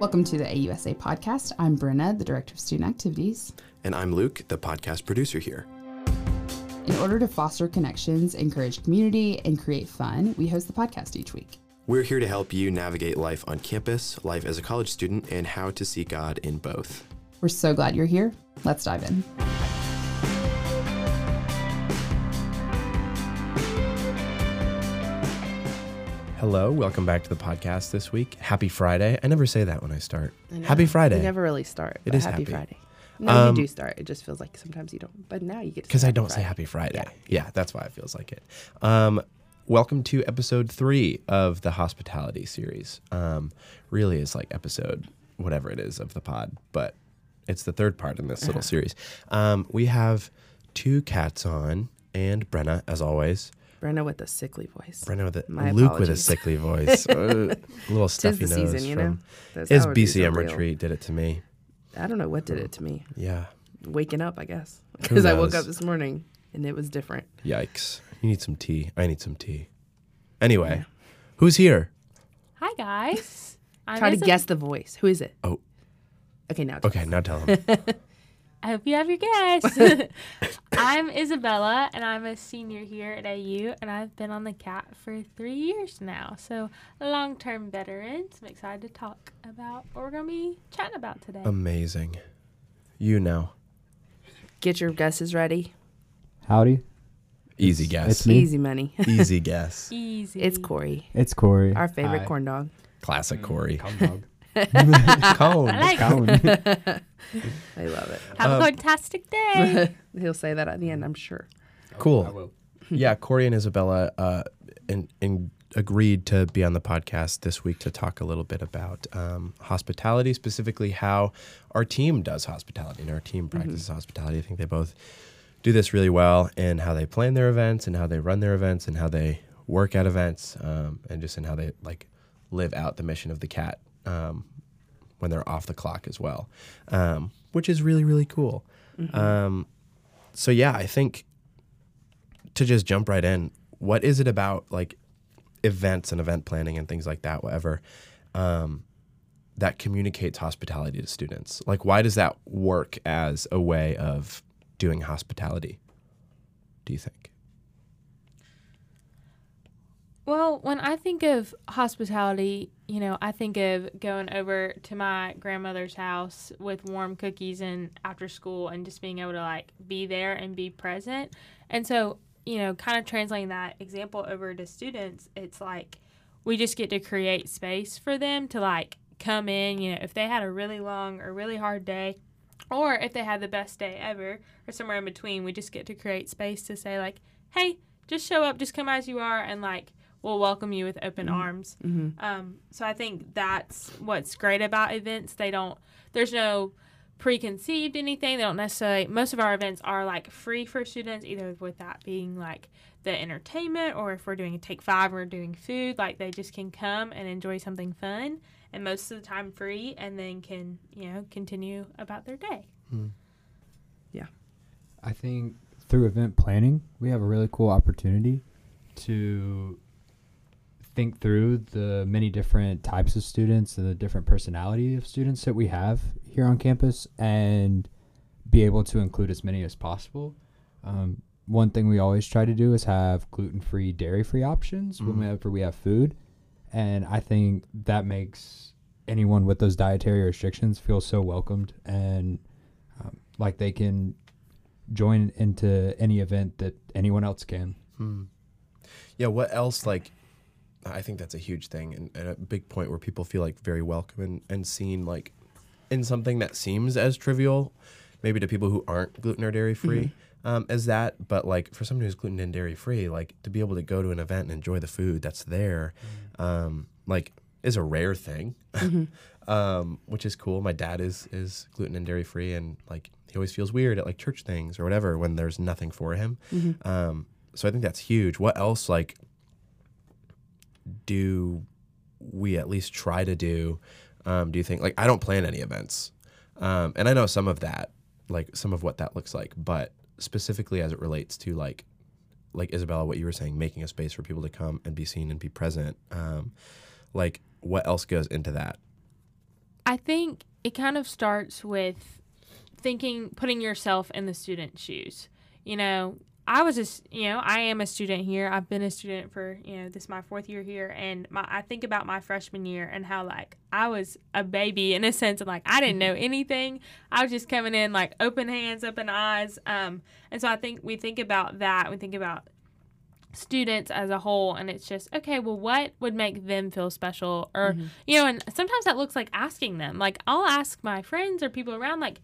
Welcome to the AUSA podcast. I'm Brenna, the Director of Student Activities. And I'm Luke, the podcast producer here. In order to foster connections, encourage community, and create fun, we host the podcast each week. We're here to help you navigate life on campus, life as a college student, and how to see God in both. We're so glad you're here. Let's dive in. Hello, welcome back to the podcast this week. Happy Friday. I never say that when I start. Happy Friday. We never really start. It is happy, happy. Friday. No, Um, you do start. It just feels like sometimes you don't. But now you get to Because I don't say Happy Friday. Yeah. Yeah. that's why it feels like it. Um, welcome to episode three of the hospitality series. Um, really is like episode whatever it is of the pod, but it's the third part in this Uh-huh. little series. Um, we have two cats on and Brenna, as always. Brenna with a sickly voice. Brenna with a My Luke with a sickly voice, Uh, little stuffy Tis stuffy the nose season, you from know. Those his allergies are BCM real. retreat did it to me. I don't know what did it to me. Yeah, Waking up, I guess, because I woke knows? up this morning and it was different. yikes! You need some tea. I need some tea. Anyway, who's here? Hi guys. I'm Try to Isa- guess the voice. Who is it? Oh. Okay, now. tell Okay, us. now tell him. I hope you have your guess. I'm Isabella and I'm a senior here at AU and I've been on the cat for three years now. So long term veterans. I'm excited to talk about what we're gonna be chatting about today. Amazing. You now. Get your guesses ready. Howdy, Easy It's- guess. it's me. Easy money. Easy guess. Easy. it's Corey, it's Corey. our favorite Hi. corn dog. Classic mm, Corey. Corn dog. Cone. I like it. Count. I love it. Have Um, a fantastic day. He'll say that at the end, I'm sure. Cool. yeah, Corey and Isabella uh, in, in agreed to be on the podcast this week to talk a little bit about um, hospitality, specifically how our team does hospitality and our team practices hospitality. I think they both do this really well in how they plan their events and how they run their events and how they work at events um, and just in how they like live out the mission of the cat um, when they're off the clock as well, um, which is really really cool. Um, so yeah, I think to just jump right in, what is it about like events and event planning and things like that, whatever, um, that communicates hospitality to students? Like, why does that work as a way of doing hospitality? Do you think? Well, when I think of hospitality, you know, I think of going over to my grandmother's house with warm cookies and after school and just being able to like be there and be present. And so, you know, kind of translating that example over to students, it's like we just get to create space for them to like come in, you know, if they had a really long or really hard day or if they had the best day ever or somewhere in between, we just get to create space to say like, "Hey, just show up, just come as you are and like we'll welcome you with open mm-hmm. arms. Mm-hmm. Um, so I think that's what's great about events. They don't, there's no preconceived anything. They don't necessarily, most of our events are like free for students, either with that being like the entertainment or if we're doing a take five, we're doing food, like they just can come and enjoy something fun and most of the time free and then can, you know, continue about their day. Hmm. Yeah. I think through event planning, we have a really cool opportunity to think through the many different types of students and the different personality of students that we have here on campus and be able to include as many as possible. Um, one thing we always try to do is have gluten free, dairy free options Mhm. whenever we have food. And I think that makes anyone with those dietary restrictions feel so welcomed and um, like they can join into any event that anyone else can. Hmm. Yeah. What else? Like, I think that's a huge thing and, and a big point where people feel like very welcome and, and seen like in something that seems as trivial, maybe to people who aren't gluten or dairy free. Um, as that, but like for someone who's gluten and dairy free, like to be able to go to an event and enjoy the food that's there, um, like is a rare thing, um, which is cool. My dad is is gluten and dairy free, and like he always feels weird at like church things or whatever when there's nothing for him. Um, so I think that's huge. What else like do we at least try to do? Um, do you think like I don't plan any events, um, and I know some of that, like some of what that looks like, but specifically as it relates to like like Isabella, what you were saying, making a space for people to come and be seen and be present. Um, like what else goes into that? I think it kind of starts with thinking, putting yourself in the student's shoes. You know, I was just, you know, I am a student here. I've been a student for, you know, this is my fourth year here, and my I think about my freshman year and how like I was a baby in a sense, and like I didn't know anything. I was just coming in like open hands, open eyes, um, and so I think we think about that. We think about students as a whole. And it's just okay well what would make them feel special? Or you know and sometimes that looks like asking them. Like i'll ask my friends or people around like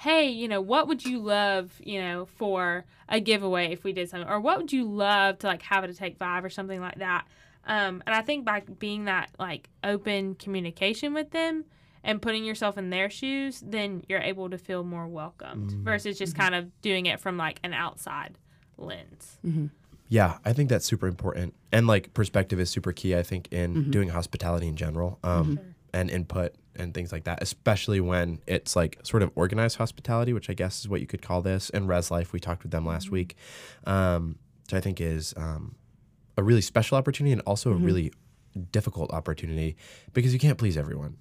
hey you know what would you love you know for a giveaway if we did something? Or what would you love to like have it a take five or something like that? Um, and i think by being that like open communication with them and putting yourself in their shoes then you're able to feel more welcomed mm-hmm. versus just mm-hmm. kind of doing it from like an outside lens. Mm-hmm. Yeah, I think that's super important. And like perspective is super key, I think, in doing hospitality in general um, and input and things like that, especially when it's like sort of organized hospitality, which I guess is what you could call this. And Res Life, we talked with them last week. Um, so I think is um, a really special opportunity and also a really difficult opportunity because you can't please everyone.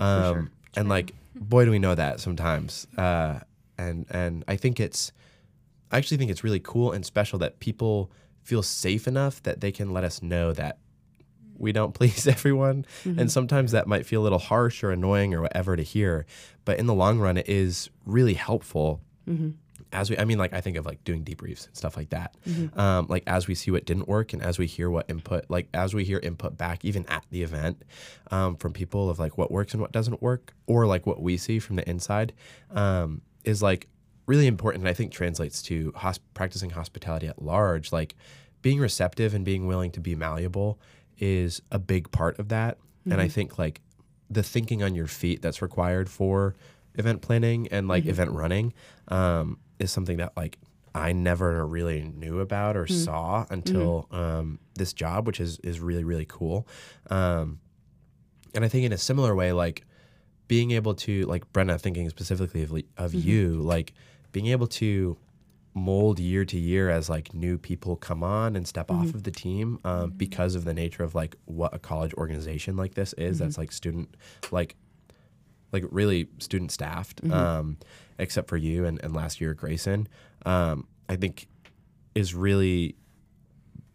Um, And like, boy, do we know that sometimes. Uh, and and I think it's, I actually think it's really cool and special that people feel safe enough that they can let us know that we don't please everyone. And sometimes that might feel a little harsh or annoying or whatever to hear. But in the long run, it is really helpful. As we, I mean, like I think of like doing debriefs and stuff like that. Um, like as we see what didn't work and as we hear what input, like as we hear input back, even at the event, um, from people of like what works and what doesn't work, or like what we see from the inside, um, is like really important. And I think translates to hosp- practicing hospitality at large. Like being receptive and being willing to be malleable is a big part of that. And I think like the thinking on your feet that's required for event planning and like event running um, is something that like I never really knew about or saw until um, this job, which is is really really cool. Um, and I think in a similar way, like being able to like Brenna thinking specifically of of you, like being able to mold year to year as like new people come on and step off of the team um, because of the nature of like what a college organization like this is that's like student like like really student staffed um, except for you and, and last year grayson um, i think is really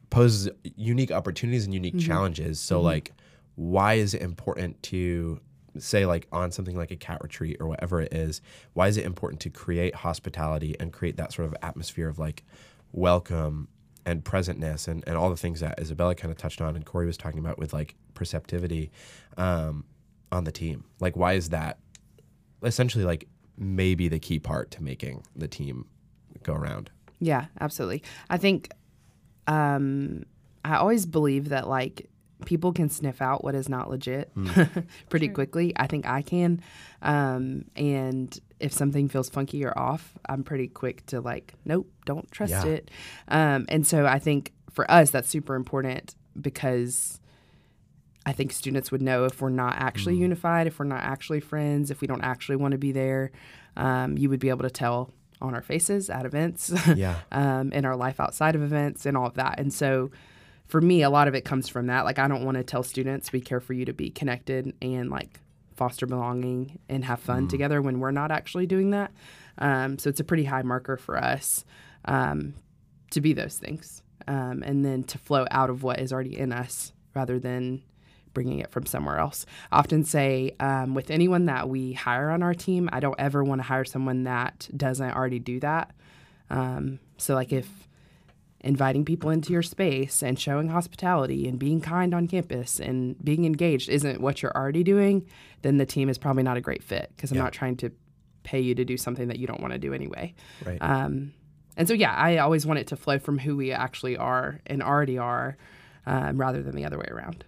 poses unique opportunities and unique challenges. So like why is it important to say like on something like a cat retreat or whatever it is why is it important to create hospitality and create that sort of atmosphere of like welcome and presentness and, and all the things that isabella kind of touched on and corey was talking about with like perceptivity um, on the team like why is that essentially like maybe the key part to making the team go around Yeah, absolutely. I think um, I always believe that like people can sniff out what is not legit pretty quickly. I think I can. Um, and if something feels funky or off, I'm pretty quick to like, nope, don't trust Yeah. it. Um, and so I think for us, that's super important because I think students would know if we're not actually unified, if we're not actually friends, if we don't actually want to be there. Um, you would be able to tell on our faces at events, Yeah. um, in our life outside of events, and all of that. And so, for me, a lot of it comes from that. Like, I don't want to tell students we care for you to be connected and like foster belonging and have fun together when we're not actually doing that. Um, so it's a pretty high marker for us um, to be those things, um, and then to flow out of what is already in us rather than bringing it from somewhere else. I often say um, with anyone that we hire on our team, I don't ever want to hire someone that doesn't already do that. Um, so, like, if inviting people into your space and showing hospitality and being kind on campus and being engaged isn't what you're already doing, then the team is probably not a great fit because I'm Yeah. not trying to pay you to do something that you don't want to do anyway. right Um, and so, yeah, I always want it to flow from who we actually are and already are um, rather than the other way around.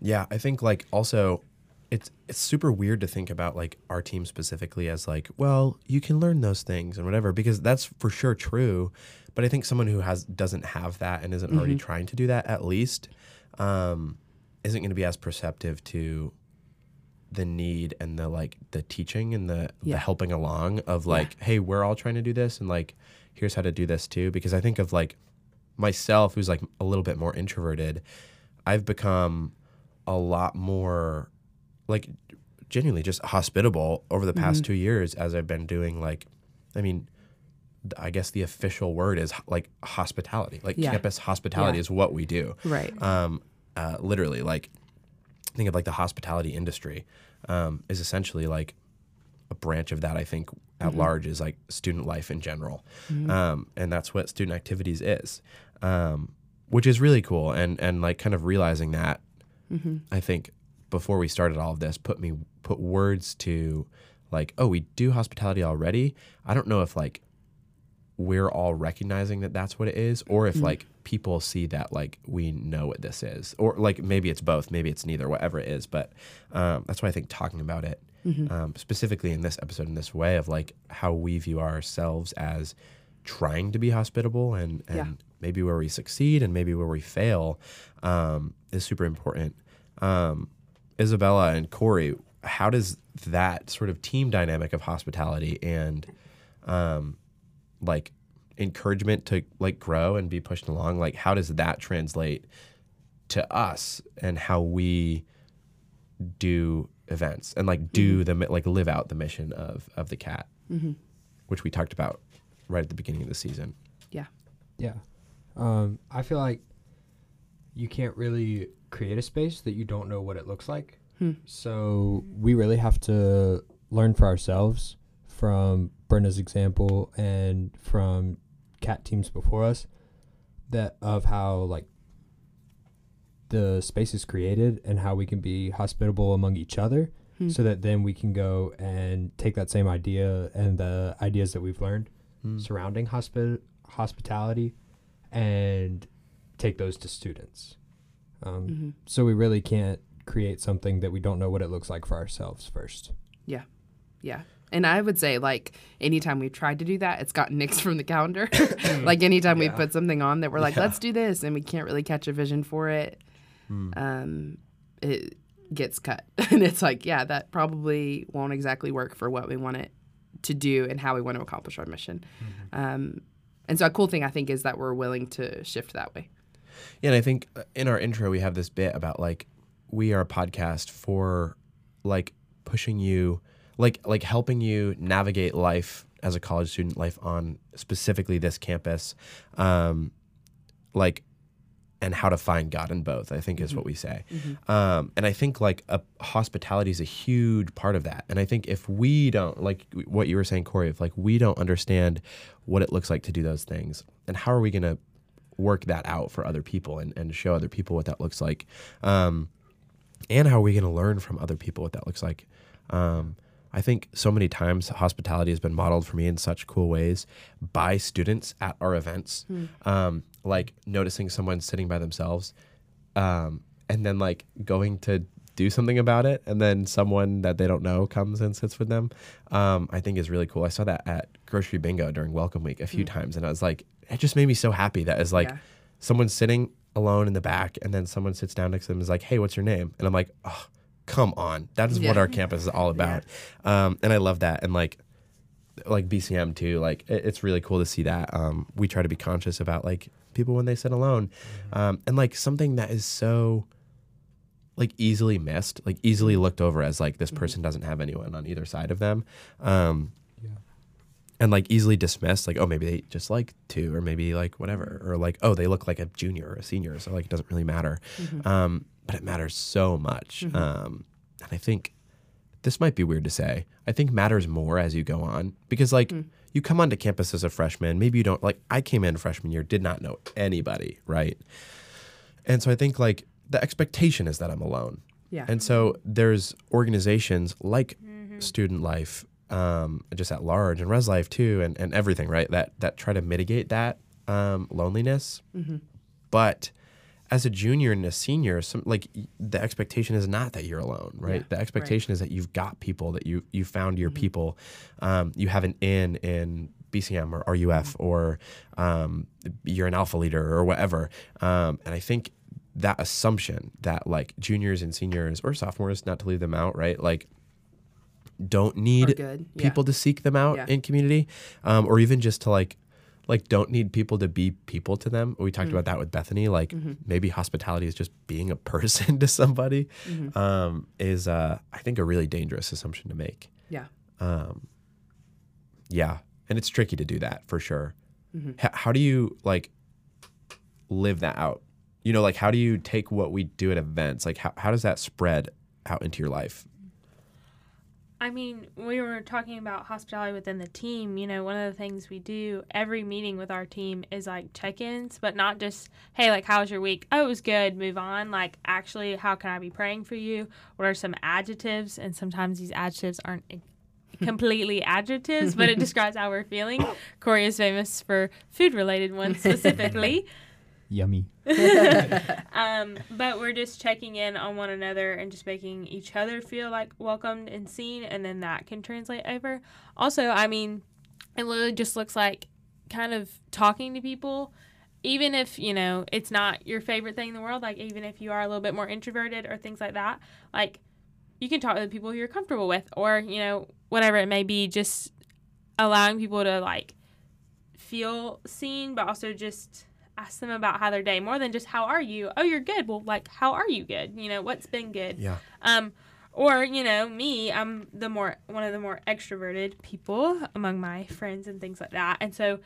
Yeah, I think like also it's it's super weird to think about like our team specifically as like, well, you can learn those things and whatever because that's for sure true, but I think someone who has doesn't have that and isn't already trying to do that at least um, isn't going to be as perceptive to the need and the like the teaching and the, the helping along of like, hey, we're all trying to do this and like here's how to do this too. Because I think of like myself who's like a little bit more introverted, I've become a lot more like genuinely just hospitable over the past two years as I've been doing like, I mean, I guess the official word is like hospitality. Like Yeah. campus hospitality Yeah. is what we do. Right. Um, uh, literally, like think of like the hospitality industry um, is essentially like a branch of that. I think at large is like student life in general, um, and that's what student activities is, um, which is really cool. And and like kind of realizing that, I think before we started all of this, put me put words to like, oh, we do hospitality already. I don't know if like we're all recognizing that that's what it is or if like people see that like we know what this is or like maybe it's both maybe it's neither whatever it is but um, that's why i think talking about it um, specifically in this episode in this way of like how we view ourselves as trying to be hospitable and, and Yeah. maybe where we succeed and maybe where we fail um, is super important. Um, isabella and corey how does that sort of team dynamic of hospitality and um, like encouragement to like grow and be pushed along like how does that translate to us and how we do events and like do mm-hmm. the like live out the mission of of the cat mm-hmm. which we talked about right at the beginning of the season Yeah. Yeah. Um, I feel like you can't really create a space that you don't know what it looks like. Hmm. So we really have to learn for ourselves from Brenna's example and from cat teams before us that of how like the space is created and how we can be hospitable among each other so that then we can go and take that same idea and the ideas that we've learned surrounding hospi- hospitality and take those to students. Um, Mm-hmm. So we really can't create something that we don't know what it looks like for ourselves first. Yeah. Yeah. And I would say, like, anytime we've tried to do that, it's gotten nixed from the calendar. like, anytime we put something on that we're like, Yeah. let's do this, and we can't really catch a vision for it, um, it gets cut. and it's like, yeah, that probably won't exactly work for what we want it to do and how we want to accomplish our mission. Um, and so, a cool thing I think is that we're willing to shift that way. Yeah, and I think uh, in our intro we have this bit about like we are a podcast for like pushing you like like helping you navigate life as a college student life on specifically this campus um like and how to find God in both, I think is what we say. Um, and I think like a, hospitality is a huge part of that. And I think if we don't, like what you were saying, Corey, if like we don't understand what it looks like to do those things, and how are we going to work that out for other people and, and show other people what that looks like? Um, and how are we going to learn from other people what that looks like? Um, I think so many times hospitality has been modeled for me in such cool ways by students at our events. Um, like noticing someone sitting by themselves um, and then like going to do something about it and then someone that they don't know comes and sits with them um, i think is really cool i saw that at grocery bingo during welcome week a few times and i was like it just made me so happy that is like Yeah. someone's sitting alone in the back and then someone sits down next to them and is like hey what's your name and i'm like oh come on. That is what our campus is all about. Um, and i love that. And like like bcm too like it, it's really cool to see that um, we try to be conscious about like people when they sit alone. Um, and like something that is so like easily missed like easily looked over as like this person doesn't have anyone on either side of them um, and like easily dismissed like oh maybe they just like two or maybe like whatever or like oh they look like a junior or a senior so like it doesn't really matter. Um, but it matters so much um, and i think this might be weird to say. I think matters more as you go on because like you come onto campus as a freshman maybe you don't like i came in freshman year did not know anybody right? And so i think like the expectation is that i'm alone. Yeah. and so there's organizations like Student Life, um, just at large, and Res Life too, and, and everything, right? That that try to mitigate that um, loneliness. But as a junior and a senior, some like the expectation is not that you're alone, right? Yeah, the expectation is that you've got people, that you you found your people, um, you have an in in BCM or RUF or um, you're an alpha leader or whatever. Um, and I think that assumption that like juniors and seniors or sophomores, not to leave them out, right? Like don't need good, yeah. people to seek them out Yeah. in community, um, or even just to like like don't need people to be people to them. We talked about that with Bethany. Like maybe hospitality is just being a person to somebody. Um, is uh, I think a really dangerous assumption to make. Yeah. Um, yeah, and it's tricky to do that for sure. H- how do you like live that out? You know, like how do you take what we do at events? Like how how does that spread out into your life? I mean, we were talking about hospitality within the team. You know, one of the things we do every meeting with our team is like check ins, but not just, hey, like, how was your week? Oh, it was good, move on. Like, actually, how can I be praying for you? What are some adjectives? And sometimes these adjectives aren't completely adjectives, but it describes how we're feeling. Corey is famous for food related ones specifically. Yummy. Um, but we're just checking in on one another and just making each other feel like welcomed and seen, and then that can translate over. Also, I mean, it literally just looks like kind of talking to people, even if you know it's not your favorite thing in the world. Like even if you are a little bit more introverted or things like that, like you can talk to the people who you're comfortable with, or you know whatever it may be. Just allowing people to like feel seen, but also just ask them about how their day more than just how are you? Oh you're good. Well like how are you good? You know what's been good? Yeah. um or you know me i'm the more one of the more extroverted people among my friends and things like that. And so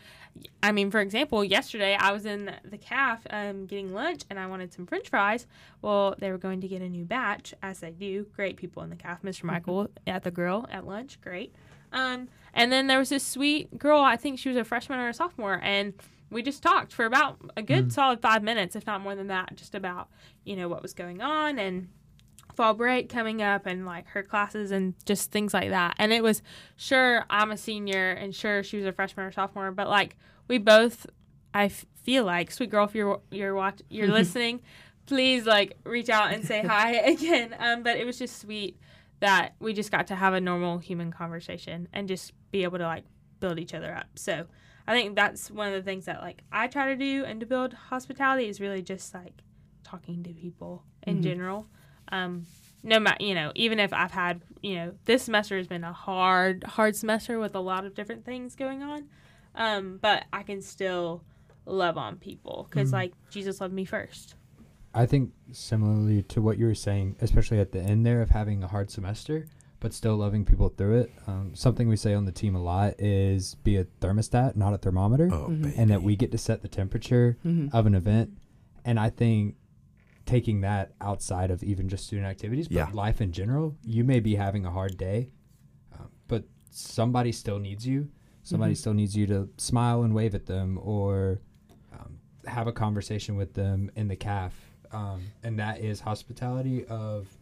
i mean for example yesterday i was in the caf um, getting lunch and i wanted some french fries. Well they were going to get a new batch as they do. Great people in the caf mr michael at the grill at lunch. Great. Um, and then there was this sweet girl i think she was a freshman or a sophomore and we just talked for about a good solid five minutes, if not more than that, just about, you know, what was going on and fall break coming up and like her classes and just things like that. And it was sure I'm a senior and sure she was a freshman or sophomore, but like we both, I f- feel like, sweet girl, if you're you're watch you're listening, please like reach out and say hi again. Um, but it was just sweet that we just got to have a normal human conversation and just be able to like build each other up. So I think that's one of the things that like I try to do and to build hospitality is really just like talking to people in general. Um, no matter you know, even if I've had you know this semester has been a hard hard semester with a lot of different things going on, um, but I can still love on people because like Jesus loved me first. I think similarly to what you were saying, especially at the end there of having a hard semester, but still loving people through it. Um, something we say on the team a lot is be a thermostat, not a thermometer, Oh, baby. and that we get to set the temperature of an event. And I think taking that outside of even just student activities, but Yeah. life in general, you may be having a hard day, um, but somebody still needs you. Somebody still needs you to smile and wave at them or um, have a conversation with them in the caf. Um, and that is hospitality of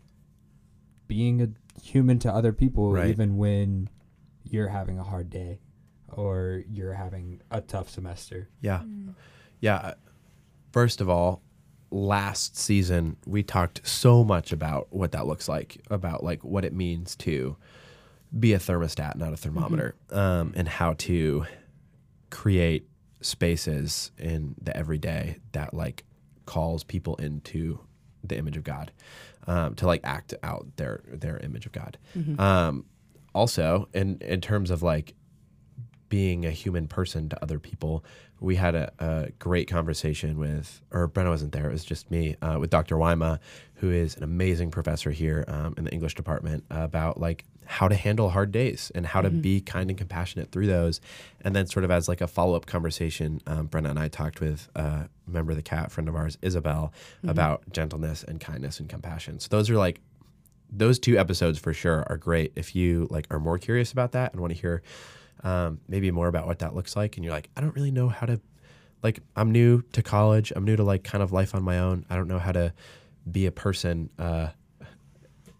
being a human to other people, Right. even when you're having a hard day or you're having a tough semester. Yeah. Yeah. uh, First of all, last season we talked so much about what that looks like, about like what it means to be a thermostat, not a thermometer, um, and how to create spaces in the everyday that like calls people into the image of God, um, to like act out their their image of God. Um, also, in in terms of like being a human person to other people. We had a, a great conversation with, or Brenna wasn't there, it was just me, uh, with Dr. Wyma, who is an amazing professor here um, in the English department, about like how to handle hard days and how to be kind and compassionate through those. And then, sort of as like a follow up conversation, um, Brenna and I talked with uh, a member of the cat, friend of ours, Isabel, about gentleness and kindness and compassion. So, those are like those two episodes for sure are great. If you like are more curious about that and want to hear um, maybe more about what that looks like and you're like i don't really know how to like i'm new to college. I'm new to like kind of life on my own. I don't know how to be a person uh,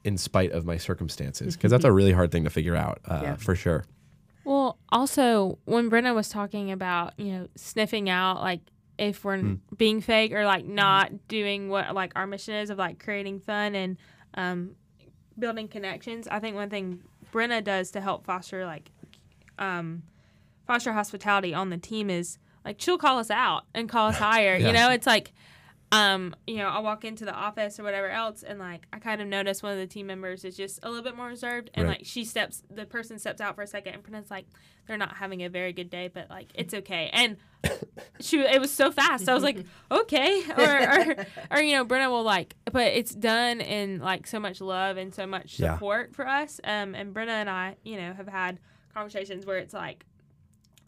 in spite of my circumstances because that's a really hard thing to figure out uh, Yeah. for sure Well, also when Brenna was talking about, you know, sniffing out like if we're Hmm. being fake or like not doing what like our mission is of like creating fun and um, building connections. I think one thing Brenna does to help foster like um, foster hospitality on the team is like she'll call us out and call us higher. Yeah. You know, it's like um, you know, I'll walk into the office or whatever else, and like I kind of notice one of the team members is just a little bit more reserved, and Right. like she steps, the person steps out for a second, and Brenna's like, they're not having a very good day, but like it's okay, and she, it was so fast, I was like, okay, or, or, or you know, Brenna will like, but it's done in like so much love and so much Yeah. support for us, um, and Brenna and I, you know, have had conversations where it's like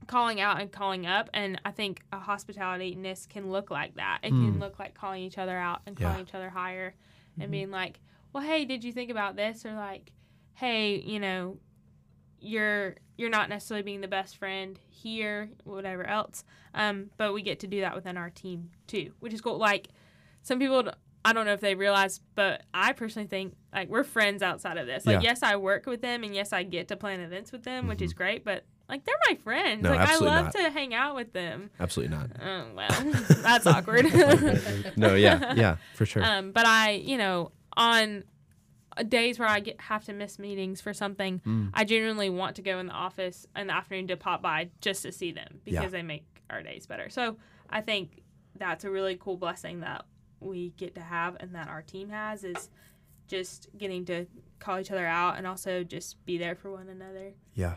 calling out and calling up and i think a hospitality-ness can look like that. It can hmm. look like calling each other out and calling Yeah. each other higher and mm-hmm. being like well hey did you think about this? Or like hey you know you're you're not necessarily being the best friend here whatever else. Um but we get to do that within our team too which is cool. Like some people i don't know if they realize but i personally think like we're friends outside of this. Like Yeah. yes i work with them and yes i get to plan events with them which is mm-hmm. great but like they're my friends No, like i love not. to hang out with them Absolutely not. oh well that's awkward No, yeah, yeah, for sure. um, but I, you know, on days where I get have to miss meetings for something, Mm. I genuinely want to go in the office in the afternoon to pop by just to see them because Yeah. they make our days better. So I think that's a really cool blessing that we get to have and that our team has is just getting to call each other out and also just be there for one another. Yeah.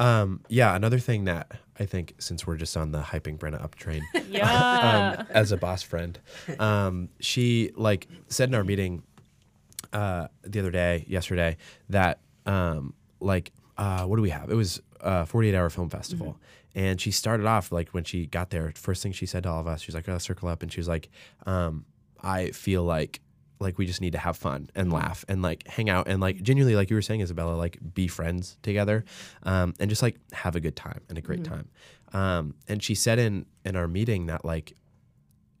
Um, yeah, another thing that I think since we're just on the hyping Brenna up train, Yeah. um, as a boss friend, um, she like said in our meeting uh, the other day, yesterday, that um, like uh, what do we have? It was a 48 hour film festival. And she started off like when she got there, first thing she said to all of us, she's like, oh, circle up. And she was like, um, I feel like like we just need to have fun and laugh and like hang out and like genuinely like you were saying isabella like be friends together um, and just like have a good time and a great time. Um, and she said in in our meeting that like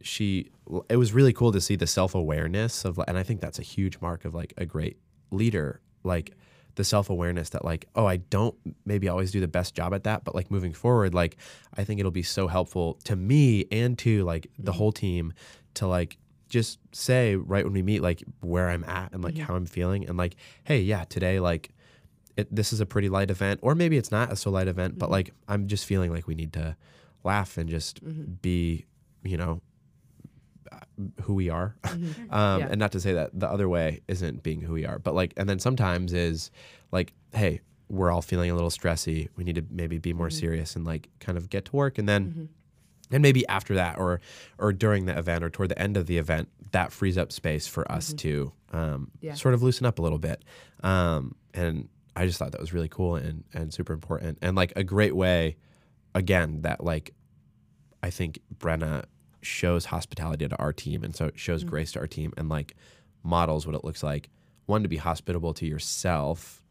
she it was really cool to see the self-awareness of and i think that's a huge mark of like a great leader like the self-awareness that like oh i don't maybe always do the best job at that but like moving forward like i think it'll be so helpful to me and to like the whole team to like just say right when we meet like where i'm at and like mm-hmm. how i'm feeling and like hey yeah today like it, this is a pretty light event or maybe it's not a so light event but mm-hmm. like i'm just feeling like we need to laugh and just mm-hmm. be you know uh, who we are. Um, Yeah. and not to say that the other way isn't being who we are but like and then sometimes is like hey we're all feeling a little stressy. We need to maybe be more serious and like kind of get to work and then and maybe after that or or during the event or toward the end of the event that frees up space for us to um, Yeah. sort of loosen up a little bit. Um, and i just thought that was really cool and and super important and like a great way again that like i think brenna shows hospitality to our team and so it shows grace to our team and like models what it looks like. One to be hospitable to yourself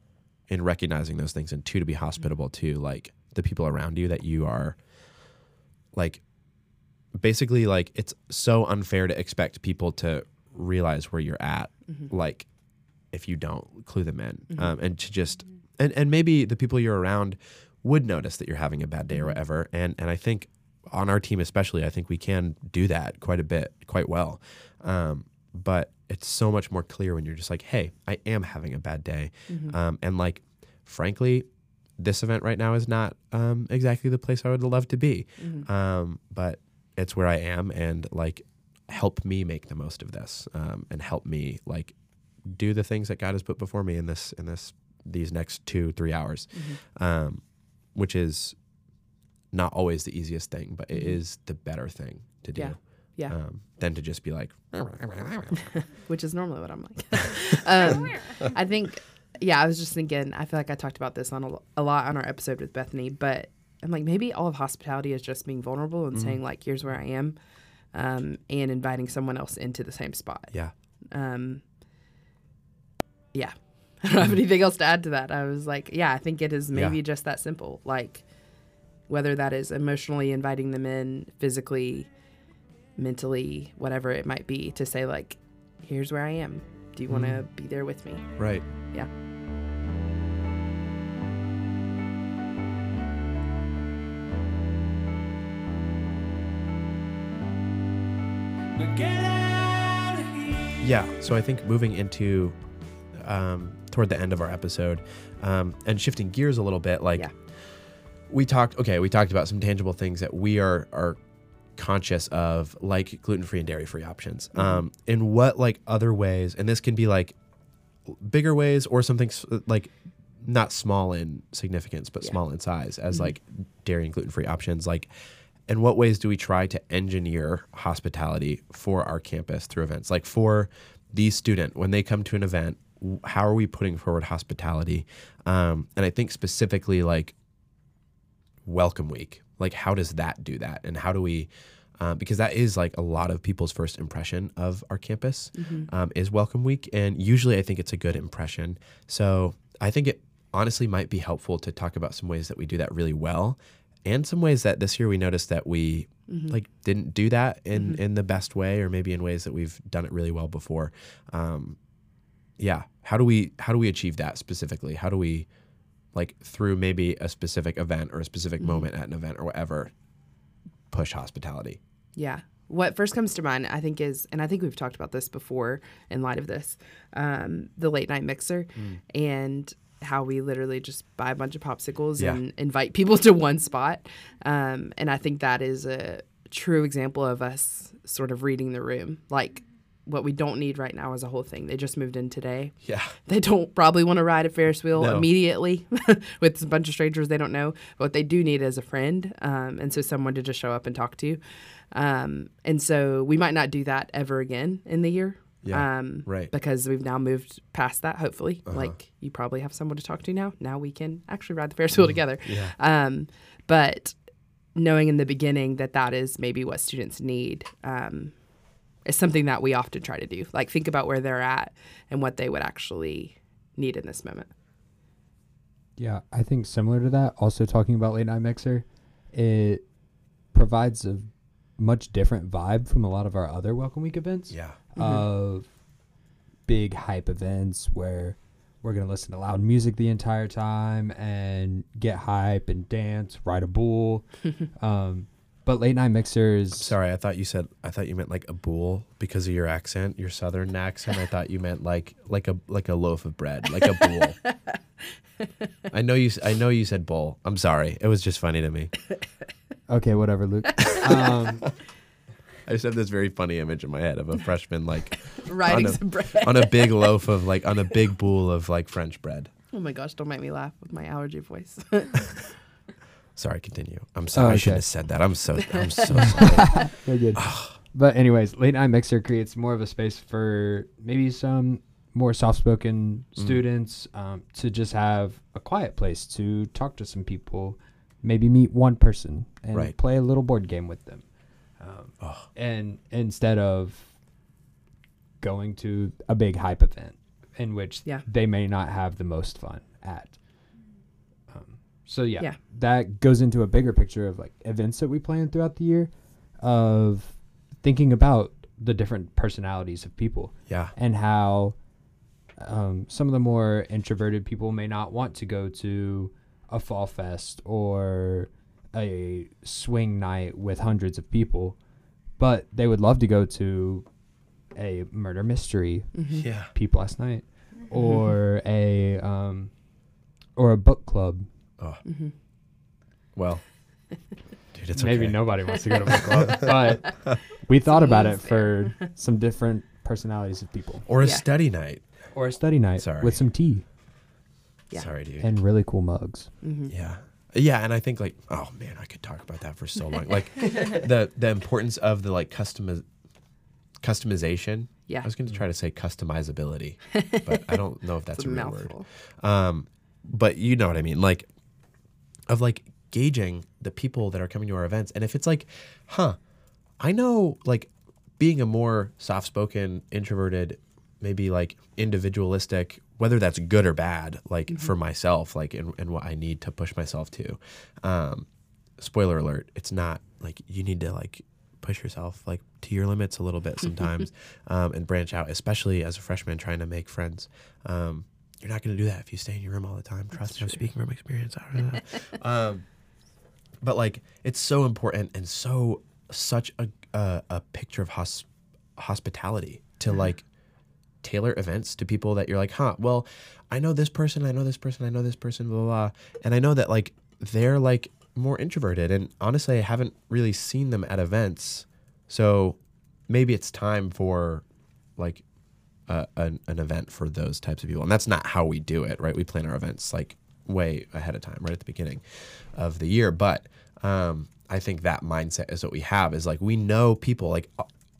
in recognizing those things and two to be hospitable to like the people around you that you are like basically like it's so unfair to expect people to realize where you're at like if you don't clue them in um, and to just and, and maybe the people you're around would notice that you're having a bad day or whatever. And and i think on our team especially i think we can do that quite a bit quite well. Um, but it's so much more clear when you're just like hey i am having a bad day. Um, and like frankly this event right now is not um, exactly the place i would love to be. Um, but it's where i am and like help me make the most of this um, and help me like do the things that god has put before me in this in this these next two three hours um, which is not always the easiest thing but it is the better thing to do Yeah. Yeah. um, than to just be like which is normally what I'm like. um, I think, yeah, I was just thinking, I feel like I talked about this on a, a lot on our episode with Bethany, but I'm like, maybe all of hospitality is just being vulnerable and saying, like, here's where I am, um, and inviting someone else into the same spot. yeah Um, yeah. I don't have anything else to add to that. I was like, yeah, I think it is maybe Yeah. just that simple. Like, whether that is emotionally inviting them in, physically, mentally, whatever it might be, to say, like, here's where I am. Do you want to be there with me? right Yeah. Yeah. So I think moving into um, toward the end of our episode um, and shifting gears a little bit, like Yeah. we talked. Okay, we talked about some tangible things that we are are conscious of like gluten-free and dairy-free options um, in what like other ways and this can be like bigger ways or something like not small in significance but Yeah. small in size as like dairy and gluten-free options like in what ways do we try to engineer hospitality for our campus through events? Like for the student when they come to an event how are we putting forward hospitality? Um, and i think specifically like welcome week. Like how does that do that? And how do we uh, because that is like a lot of people's first impression of our campus um, is welcome week. And usually i think it's a good impression. So i think it honestly might be helpful to talk about some ways that we do that really well and some ways that this year we noticed that we like didn't do that in in the best way or maybe in ways that we've done it really well before. Um, yeah how do we how do we achieve that specifically? How do we like through maybe a specific event or a specific moment at an event or whatever push hospitality? Yeah. What first comes to mind, I think, is, and I think we've talked about this before in light of this, um, the late night mixer and how we literally just buy a bunch of popsicles Yeah. and invite people to one spot. Um, and I think that is a true example of us sort of reading the room. Like, what we don't need right now is a whole thing. They just moved in today. yeah They don't probably want to ride a Ferris wheel No. immediately with a bunch of strangers they don't know. But what they do need is a friend, um, and so someone to just show up and talk to. Um, and so we might not do that ever again in the year. Yeah, um, right. Uh-huh. Because we've now moved past that. Hopefully, like you probably have someone to talk to now. Now we can actually ride the Ferris wheel together. Mm-hmm. Yeah. Um, but knowing in the beginning that that is maybe what students need um, is something that we often try to do. Like think about where they're at and what they would actually need in this moment. Yeah, I think similar to that, also talking about late night mixer, it provides a much different vibe from a lot of our other welcome week events yeah of big hype events where we're going to listen to loud music the entire time and get hype and dance, ride a bull. um, but late night mixers, sorry i thought you said i thought you meant like a bull because of your accent your southern accent i thought you meant like like a like a loaf of bread like a bull. i know you s- i know you said bowl i'm sorry it was just funny to me okay, whatever, Luke. um, i just have this very funny image in my head of a freshman like Riding a- some bread. on a big loaf of like on a big bowl of like french bread Oh my gosh, don't make me laugh with my allergy voice. sorry continue i'm sorry i shouldn't have said that i'm so i'm so sorry Very good. but anyways, late night mixer creates more of a space for maybe some more soft spoken Mm. students um, to just have a quiet place to talk to some people, maybe meet one person and Right. play a little board game with them. Um, Oh. And instead of going to a big hype event in which Yeah. they may not have the most fun at. Um, so yeah, Yeah. that goes into a bigger picture of like events that we plan throughout the year of thinking about the different personalities of people yeah and how um, some of the more introverted people may not want to go to a fall fest or a swing night with hundreds of people, but they would love to go to a murder mystery yeah peep last night or a um, or a book club. oh well dude it's Maybe okay. nobody wants to go to book club, but we thought about it for some different personalities of people. or a Yeah. study night Or a study night Sorry. with some tea Yeah. sorry dude and really cool mugs. Mhm. Yeah. Yeah, and I think like oh man, I could talk about that for so long. Like the the importance of the like customiz customization. Yeah. I was going to try to say customizability, but I don't know if that's a a real word. Um, but you know what I mean, like of like gauging the people that are coming to our events, and if it's like, huh, I know like being a more soft-spoken, introverted, maybe like individualistic, whether that's good or bad, like for myself, like and, and what I need to push myself to. Um, spoiler alert: it's not like you need to like push yourself like to your limits a little bit sometimes um, and branch out especially as a freshman trying to make friends. Um, you're not going to do that if you stay in your room all the time. Trust me i'm speaking from experience. I don't know. um, but like it's so important and so such a a, a picture of hos- hospitality to like tailor events to people that you're like huh well i know this person i know this person i know this person blah blah, blah. and i know that like they're like more introverted and honestly I haven't really seen them at events. So maybe it's time for like uh, an, an event for those types of people. And that's not how we do it, right? We plan our events like way ahead of time, right at the beginning of the year. But um, I think that mindset is what we have is like we know people, like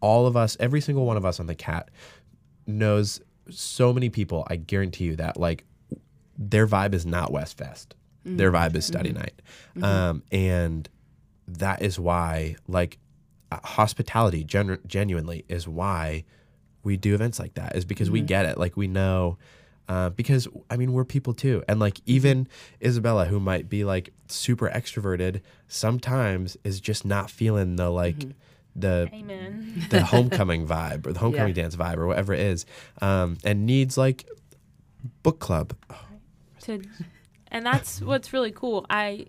all of us, every single one of us on the cat knows so many people. I guarantee you that like their vibe is not West Fest. Their vibe is study night. Um, and that is why like uh, hospitality genu- genuinely is why we do events like that is because we get it like we know uh, because i mean we're people too and like even isabella who might be like super extroverted sometimes is just not feeling the like the Amen. the homecoming vibe or the homecoming Yeah. dance vibe or whatever it is um, and needs like book club. To and that's what's really cool. I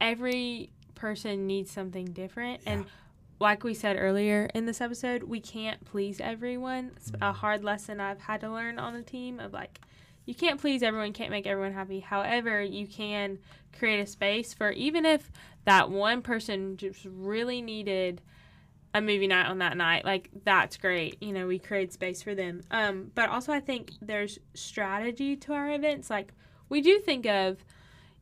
every person needs something different. And like we said earlier in this episode we can't please everyone. It's a hard lesson i've had to learn on the team of like you can't please everyone can't make everyone happy. However you can create a space for even if that one person just really needed a movie night on that night like that's great. You know we create space for them. Um but also i think there's strategy to our events. Like we do think of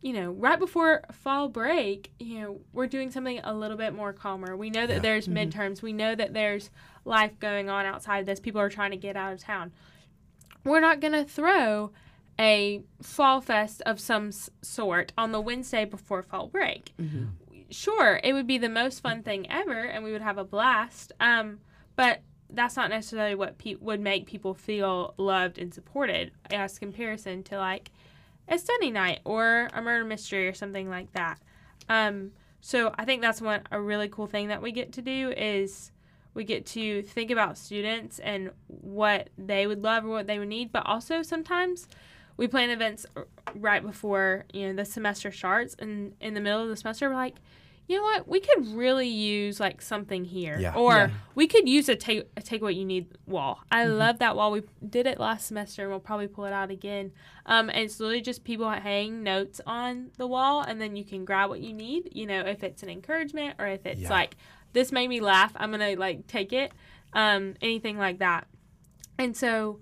you know right before fall break you know we're doing something a little bit more calmer. We know that Yeah. there's midterms. We know that there's life going on outside of this. People are trying to get out of town we're not going to throw a fall fest of some sort on the wednesday before fall break sure, it would be the most fun thing ever, and we would have a blast. Um, but that's not necessarily what pe- would make people feel loved and supported, as comparison to like a study night or a murder mystery or something like that. Um, so I think that's one a really cool thing that we get to do is we get to think about students and what they would love or what they would need, but also sometimes we plan events right before you know the semester starts, and in the middle of the semester, we're like, you know what, we could really use like something here, Yeah. or Yeah. we could use a take a take what you need wall. I love that wall. We did it last semester, and we'll probably pull it out again. Um, and it's literally just people hang notes on the wall, and then you can grab what you need. You know, if it's an encouragement or if it's Yeah. like this made me laugh, I'm gonna like take it. Um, anything like that. And so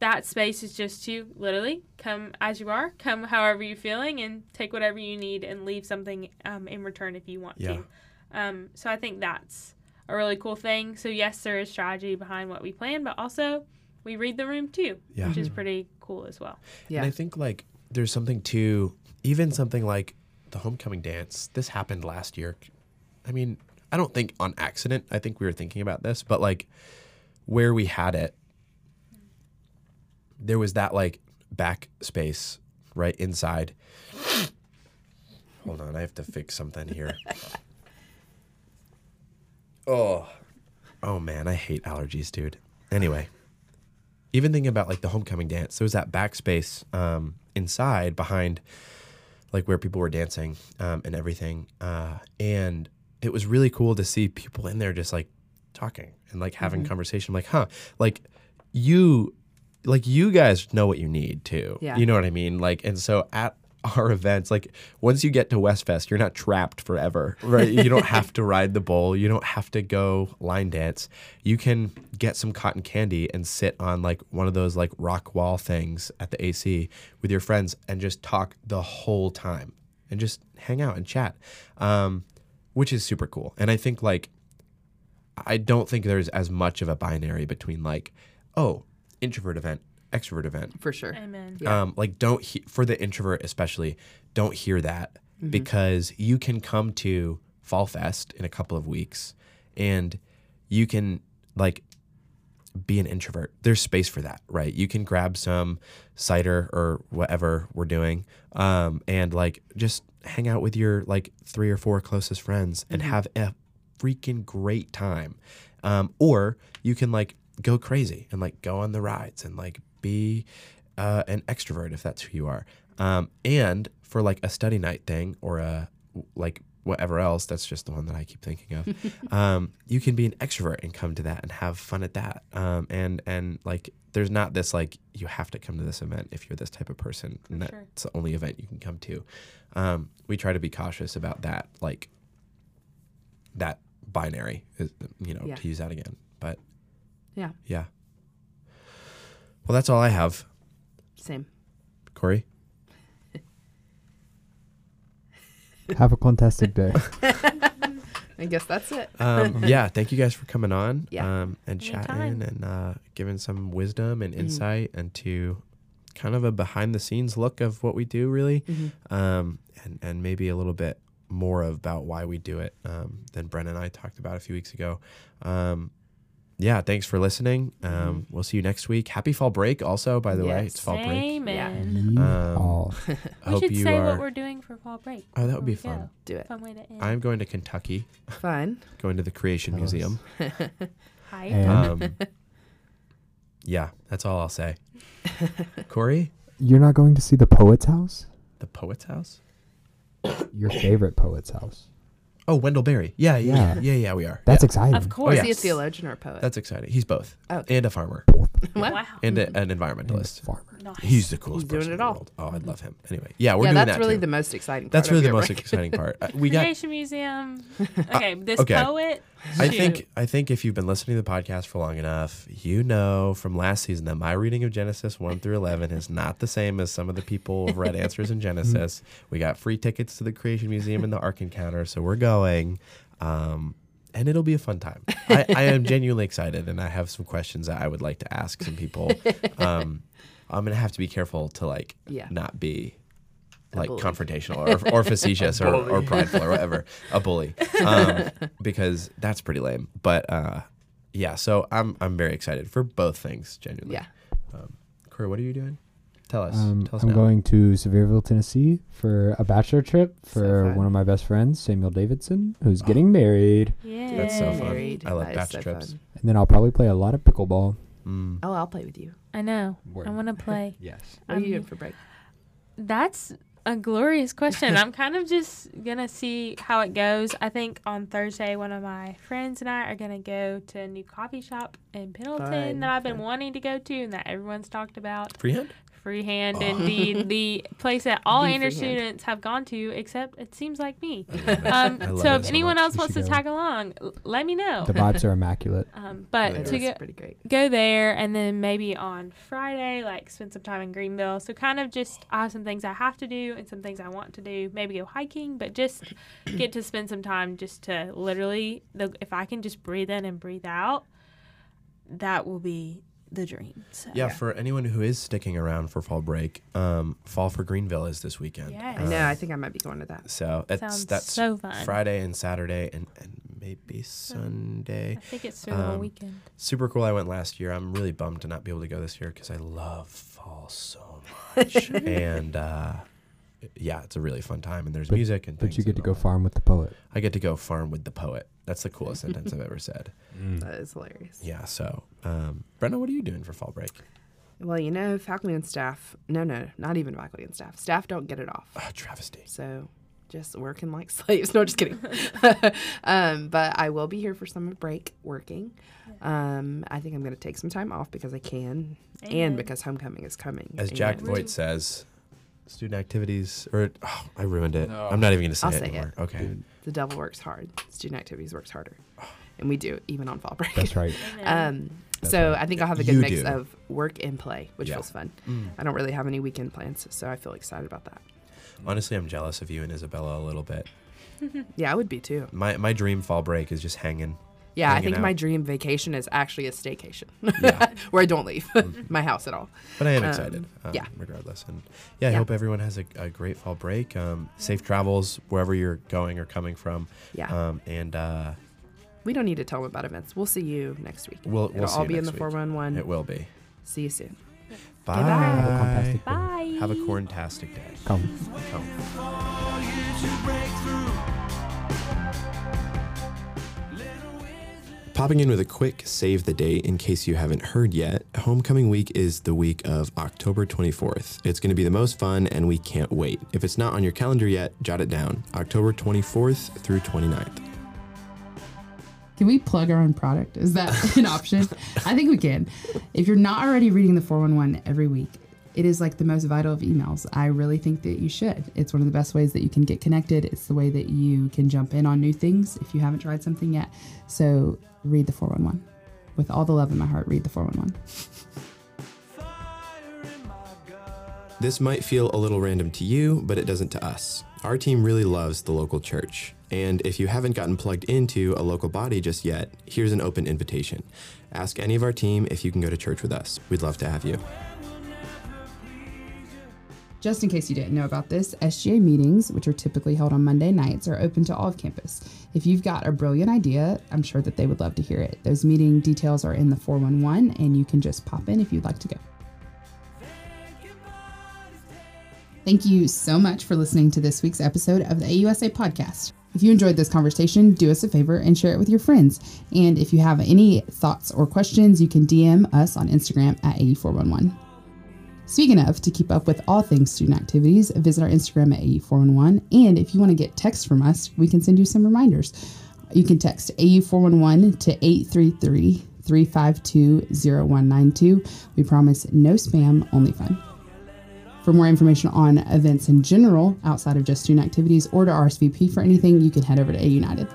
that space is just to literally come as you are, come however you're feeling, and take whatever you need and leave something um, in return if you want Yeah. to. Um, so I think that's a really cool thing. So yes, there is strategy behind what we plan, but also we read the room too, Yeah. which is pretty cool as well. Yeah. And I think like there's something to even something like the homecoming dance. This happened last year. I mean, I don't think on accident. I think we were thinking about this, but like where we had it, there was that like back space right inside. Hold on, I have to fix something here. oh, oh man, I hate allergies, dude. Anyway, even thinking about like the homecoming dance, there was that backspace um, inside behind like where people were dancing um, and everything, uh, and it was really cool to see people in there just like talking and like having conversation. I'm like, huh, like you, like you guys know what you need too. Yeah. You know what I mean? Like, and so at our events, like once you get to Westfest, you're not trapped forever, right? you don't have to ride the bull. You don't have to go line dance. You can get some cotton candy and sit on like one of those like rock wall things at the AC with your friends and just talk the whole time and just hang out and chat, um, which is super cool. And I think like I don't think there's as much of a binary between like, oh, introvert event, extrovert event. for sure. Amen. Yeah. Um, like don't he- for the introvert especially, don't hear that Mm-hmm. because you can come to Fall Fest in a couple of weeks and you can like be an introvert. There's space for that, right? You can grab some cider or whatever we're doing, um, and like just hang out with your like three or four closest friends and Mm-hmm. have a freaking great time. Um, or you can like go crazy and like go on the rides and like be uh, an extrovert if that's who you are. Um, and for like a study night thing or a like whatever else. That's just the one that I keep thinking of. um, you can be an extrovert and come to that and have fun at that. Um, and and like, there's not this like you have to come to this event if you're this type of person, and sure. that's the only event you can come to. Um, we try to be cautious about that, like that binary, is, you know, Yeah. to use that again. But Yeah. yeah. Well, that's all I have. Same. Corey. Have a fantastic day. I guess that's it. Um, yeah, thank you guys for coming on Yeah. um, and chatting and uh, giving some wisdom and Mhm. insight into kind of a behind the scenes look of what we do, really, Mhm. um, and and maybe a little bit more about why we do it um, than Brenna and I talked about a few weeks ago. Um, yeah, thanks for listening. Um, We'll see you next week. Happy fall break, also, by the way. Yes. It's fall break. Amen. Yeehaw. I We hope should you say are. what we're doing for fall break. Oh, that would be fun. go. Do it. Fun way to end. I'm going to Kentucky, Fun. going to the Creation Tell. Museum. Hype. And Um, yeah, that's all I'll say. Corey, you're not going to see the poet's house? the poet's house. Your favorite poet's house. Oh, Wendell Berry. Yeah, yeah, yeah, Yeah. yeah. yeah we are. That's yeah. exciting. of oh, course. Is he a yes. theologian or a poet? That's exciting. He's both, Oh. and a farmer, Wow. and a, an And a environmentalist. farmer. Nice. He's the coolest He's doing person it in the all. world. Oh, I'd love him. Anyway, yeah, we're yeah, doing that's that really too. the most exciting. Part. That's part really of the your most break. exciting part. Uh, we got. Creation Museum. Okay, this okay. poet. I think I think if you've been listening to the podcast for long enough, you know from last season that my reading of Genesis one through eleven is not the same as some of the people who've read Answers in Genesis. We got free tickets to the Creation Museum and the Ark Encounter, so we're going, um, and it'll be a fun time. I, I am genuinely excited, and I have some questions that I would like to ask some people. Um, I'm gonna have to be careful to like Yeah. not be like confrontational or, or facetious or, or prideful or whatever a bully um, because that's pretty lame but uh, yeah so I'm I'm very excited for both things genuinely Yeah. um, Corey what are you doing tell us Um, tell us I'm now. going to Sevierville, Tennessee for a bachelor trip for fun. one of my best friends, Samuel Davidson, who's getting married. Yeah. That's so fun. Married. I love That is bachelor so trips. fun. And then I'll probably play a lot of pickleball. Mm. Oh, I'll play with you. I know. Word. I want to play. Yes. What are you Um, doing for break? That's a glorious question. I'm kind of just gonna see how it goes. I think on Thursday, one of my friends and I are gonna go to a new coffee shop in Pendleton Fun, that I've been fun. wanting to go to and that everyone's talked about. freehand Freehand, indeed, the place that all The Anders Freehand. students have gone to, except it seems like me. I love it. Um, so if so anyone much. else wants to go. tag along, l- let me know. The vibes are immaculate. Um, but Really to go, pretty great. go there and then maybe on Friday, like spend some time in Greenville. So kind of just I have some things I have to do and some things I want to do. Maybe go hiking, but just get to spend some time just to literally the if I can just breathe in and breathe out, that will be the dream. So. yeah, for anyone who is sticking around for fall break um, fall for Greenville is this weekend Yes. I know. I think I might be going to that. so it's Sounds that's so fun. Friday and Saturday and, and maybe Sunday I think it's through the whole Um, weekend. super cool. I went last year. I'm really bummed to not be able to go this year because I love fall so much. and uh, yeah, it's a really fun time. And there's But- music and But things you get to go that. farm with the poet. I get to go farm with the poet. That's the coolest sentence I've ever said. That is hilarious. Yeah. So, um, Brenna, what are you doing for fall break? Well, you know, faculty and staff. No, no, not even faculty and staff. Staff don't get it off. Oh, travesty. So just working like slaves. No, just kidding. um, but I will be here for summer break working. Um, I think I'm going to take some time off because I can Amen. and because homecoming is coming. As Jack and Voigt says, student activities, or oh, I ruined it. I'm not even going to say I'll it say it. anymore. Okay. the devil works hard. Student activities works harder. And we do, even on fall break. That's right. Um, That's so right. I think I'll have a good You mix do. of work and play, which Yeah. feels fun. Mm. I don't really have any weekend plans, so I feel excited about that. Honestly, I'm jealous of you and Isabella a little bit. Yeah, I would be too. My my dream fall break is just hanging. Yeah, I Hanging think my dream vacation is actually a staycation Yeah. where I don't leave my house at all. But I am Um, excited. Um, yeah. Regardless, and yeah, I Yeah. hope everyone has a, a great fall break. Um, safe travels wherever you're going or coming from. Yeah. Um, and uh, we don't need to tell them about events. We'll see you next week. we'll we'll It'll see all you be in next the week. 411. It will be. See you soon. Bye. bye. Have a fantastic day. Bye. Have a corntastic day. Come. Come. Popping in with a quick save the date in case you haven't heard yet, Homecoming Week is the week of October 24th. It's going to be the most fun and we can't wait. If it's not on your calendar yet, jot it down October 24th through 29th. Can we plug our own product? Is that an option? I think we can. If you're not already reading the 411 every week, it is like the most vital of emails. I really think that you should. It's one of the best ways that you can get connected. It's the way that you can jump in on new things if you haven't tried something yet. So read the 411. With all the love in my heart, read the 411. This might feel a little random to you, but it doesn't to us. Our team really loves the local church. And if you haven't gotten plugged into a local body just yet, here's an open invitation. Ask any of our team if you can go to church with us. We'd love to have you. Just in case you didn't know about this, SGA meetings, which are typically held on Monday nights, are open to all of campus. If you've got a brilliant idea, I'm sure that they would love to hear it. Those meeting details are in the 411, and you can just pop in if you'd like to go. Thank you so much for listening to this week's episode of the AUSA podcast. If you enjoyed this conversation, do us a favor and share it with your friends. And if you have any thoughts or questions, you can DM us on Instagram at AU411. Speaking of, to keep up with all things student activities, visit our Instagram at AU411. And if you want to get text from us, we can send you some reminders. You can text AU411 to 833 352 0192. We promise no spam, only fun. For more information on events in general, outside of just student activities, or to RSVP for anything, you can head over to A United.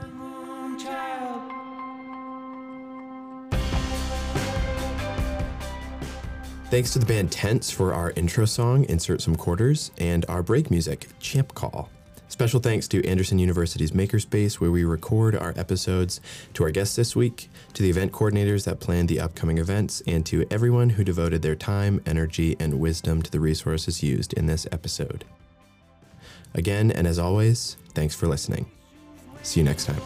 Thanks to the band Tense for our intro song, Insert Some Quarters, and our break music, Champ Call. Special thanks to Anderson University's Makerspace, where we record our episodes, to our guests this week, to the event coordinators that planned the upcoming events, and to everyone who devoted their time, energy, and wisdom to the resources used in this episode. Again, and as always, thanks for listening. See you next time.